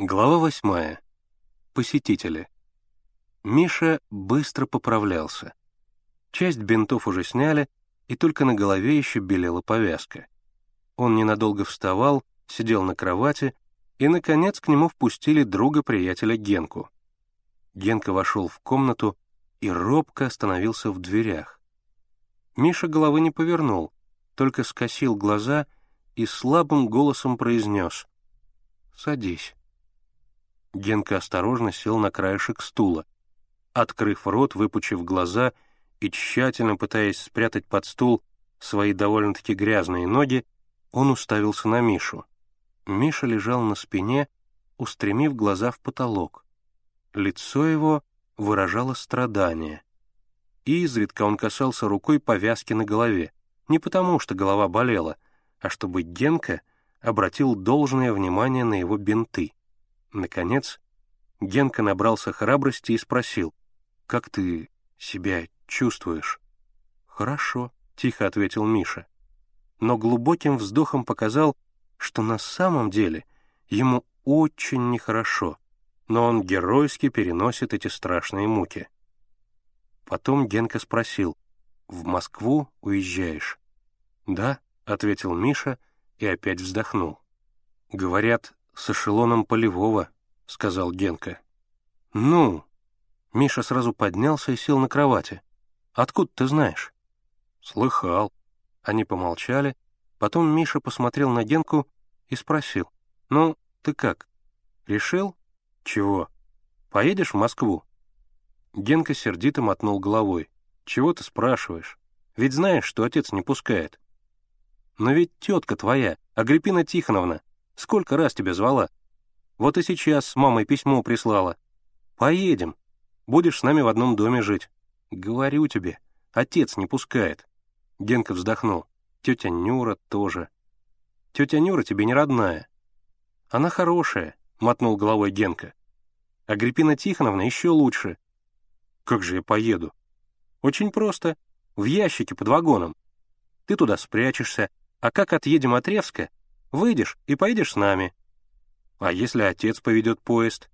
Глава восьмая. Посетители. Миша быстро поправлялся. Часть бинтов уже сняли, и только на голове еще белела повязка. Он ненадолго вставал, сидел на кровати, и, наконец, к нему впустили друга-приятеля Генку. Генка вошел в комнату и робко остановился в дверях. Миша головы не повернул, только скосил глаза и слабым голосом произнес «Садись». Генка осторожно сел на краешек стула. Открыв рот, выпучив глаза и тщательно пытаясь спрятать под стул свои довольно-таки грязные ноги, он уставился на Мишу. Миша лежал на спине, устремив глаза в потолок. Лицо его выражало страдание. И изредка он касался рукой повязки на голове, не потому что голова болела, а чтобы Генка обратил должное внимание на его бинты. Наконец, Генка набрался храбрости и спросил, «Как ты себя чувствуешь?» «Хорошо», — тихо ответил Миша. Но глубоким вздохом показал, что на самом деле ему очень нехорошо, но он геройски переносит эти страшные муки. Потом Генка спросил, «В Москву уезжаешь?» «Да», — ответил Миша и опять вздохнул. «Говорят, с эшелоном полевого», — сказал Генка. «Ну?» Миша сразу поднялся и сел на кровати. «Откуда ты знаешь?» «Слыхал». Они помолчали. Потом Миша посмотрел на Генку и спросил. «Ну, ты как? Решил? Чего? Поедешь в Москву?» Генка сердито мотнул головой. «Чего ты спрашиваешь? Ведь знаешь, что отец не пускает». «Но ведь тетка твоя, Агриппина Тихоновна, Сколько раз тебя звала? Вот и сейчас с мамой письмо прислала. Поедем. Будешь с нами в одном доме жить. Говорю тебе, отец не пускает. Генка вздохнул. Тетя Нюра тоже. Тетя Нюра тебе не родная. Она хорошая, мотнул головой Генка. Агриппина Тихоновна еще лучше. Как же я поеду? Очень просто. В ящике под вагоном. Ты туда спрячешься, а как отъедем от Ревска, Выйдешь и поедешь с нами. А если отец поведет поезд?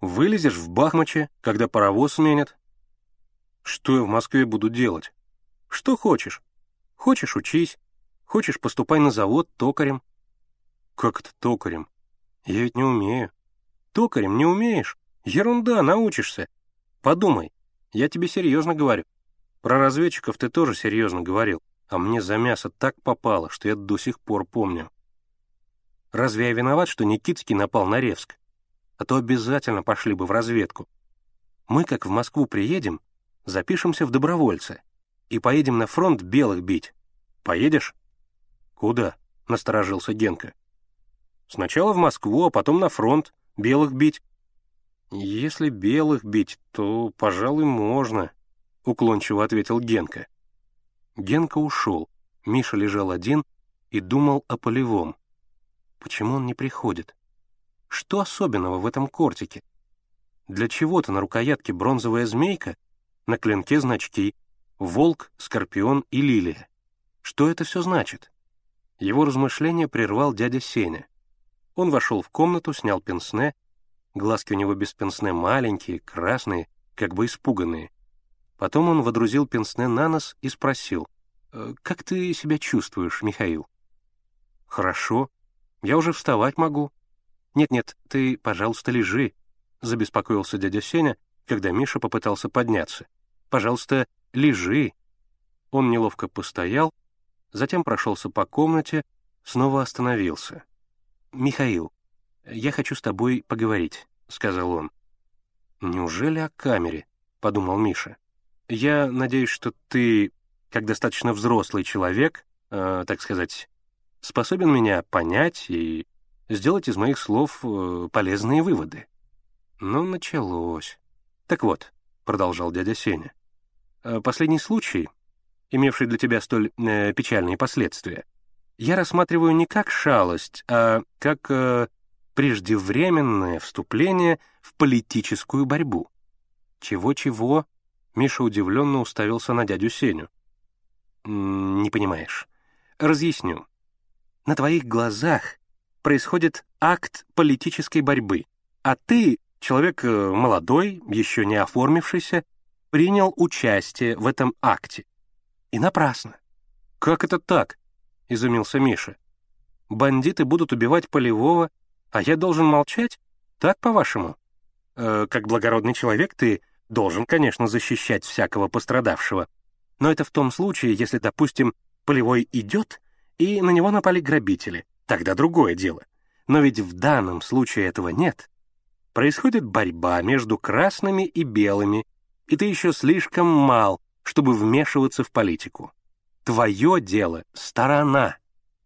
Вылезешь в Бахмаче, когда паровоз сменят? Что я в Москве буду делать? Что хочешь. Хочешь — учись. Хочешь — поступай на завод токарем. Как это токарем? Я ведь не умею. Токарем не умеешь? Ерунда, научишься. Подумай, я тебе серьезно говорю. Про разведчиков ты тоже серьезно говорил, а мне за мясо так попало, что я до сих пор помню. Разве я виноват, что Никитский напал на Ревск? А то обязательно пошли бы в разведку. Мы, как в Москву приедем, запишемся в добровольцы и поедем на фронт белых бить. Поедешь? Куда? Насторожился Генка. Сначала в Москву, а потом на фронт, белых бить. Если белых бить, то, пожалуй, можно, уклончиво ответил Генка. Генка ушел. Миша лежал один и думал о полевом. Почему он не приходит? Что особенного в этом кортике? Для чего-то на рукоятке бронзовая змейка, на клинке значки «Волк», «Скорпион» и «Лилия». Что это все значит? Его размышления прервал дядя Сеня. Он вошел в комнату, снял пенсне, глазки у него без пенсне маленькие, красные, как бы испуганные. Потом он водрузил пенсне на нос и спросил, «Э, «Как ты себя чувствуешь, Михаил?» «Хорошо», я уже вставать могу». «Нет-нет, ты, пожалуйста, лежи», — забеспокоился дядя Сеня, когда Миша попытался подняться. «Пожалуйста, лежи». Он неловко постоял, затем прошелся по комнате, снова остановился. «Михаил, я хочу с тобой поговорить», — сказал он. «Неужели о камере?» — подумал Миша. «Я надеюсь, что ты, как достаточно взрослый человек, э, так сказать, способен меня понять и сделать из моих слов э, полезные выводы. Ну, началось. Так вот, — продолжал дядя Сеня, э, — последний случай, имевший для тебя столь э, печальные последствия, я рассматриваю не как шалость, а как э, преждевременное вступление в политическую борьбу. Чего-чего? Миша удивленно уставился на дядю Сеню. «Не понимаешь. Разъясню на твоих глазах происходит акт политической борьбы. А ты, человек э, молодой, еще не оформившийся, принял участие в этом акте. И напрасно. «Как это так?» — изумился Миша. «Бандиты будут убивать Полевого, а я должен молчать? Так, по-вашему?» э, «Как благородный человек ты должен, конечно, защищать всякого пострадавшего. Но это в том случае, если, допустим, Полевой идет, и на него напали грабители. Тогда другое дело. Но ведь в данном случае этого нет. Происходит борьба между красными и белыми, и ты еще слишком мал, чтобы вмешиваться в политику. Твое дело — сторона.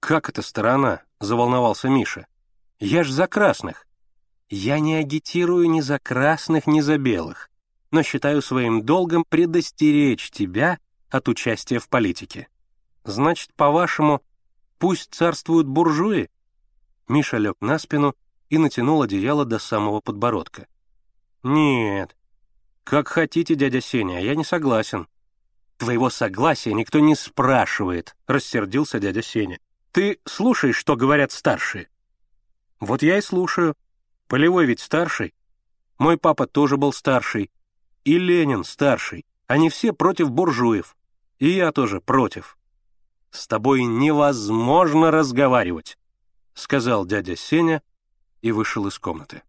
«Как это сторона?» — заволновался Миша. «Я ж за красных». «Я не агитирую ни за красных, ни за белых, но считаю своим долгом предостеречь тебя от участия в политике. Значит, по-вашему, пусть царствуют буржуи?» Миша лег на спину и натянул одеяло до самого подбородка. «Нет. Как хотите, дядя Сеня, я не согласен». «Твоего согласия никто не спрашивает», — рассердился дядя Сеня. «Ты слушаешь, что говорят старшие?» «Вот я и слушаю. Полевой ведь старший. Мой папа тоже был старший. И Ленин старший. Они все против буржуев. И я тоже против. С тобой невозможно разговаривать», — сказал дядя Сеня и вышел из комнаты.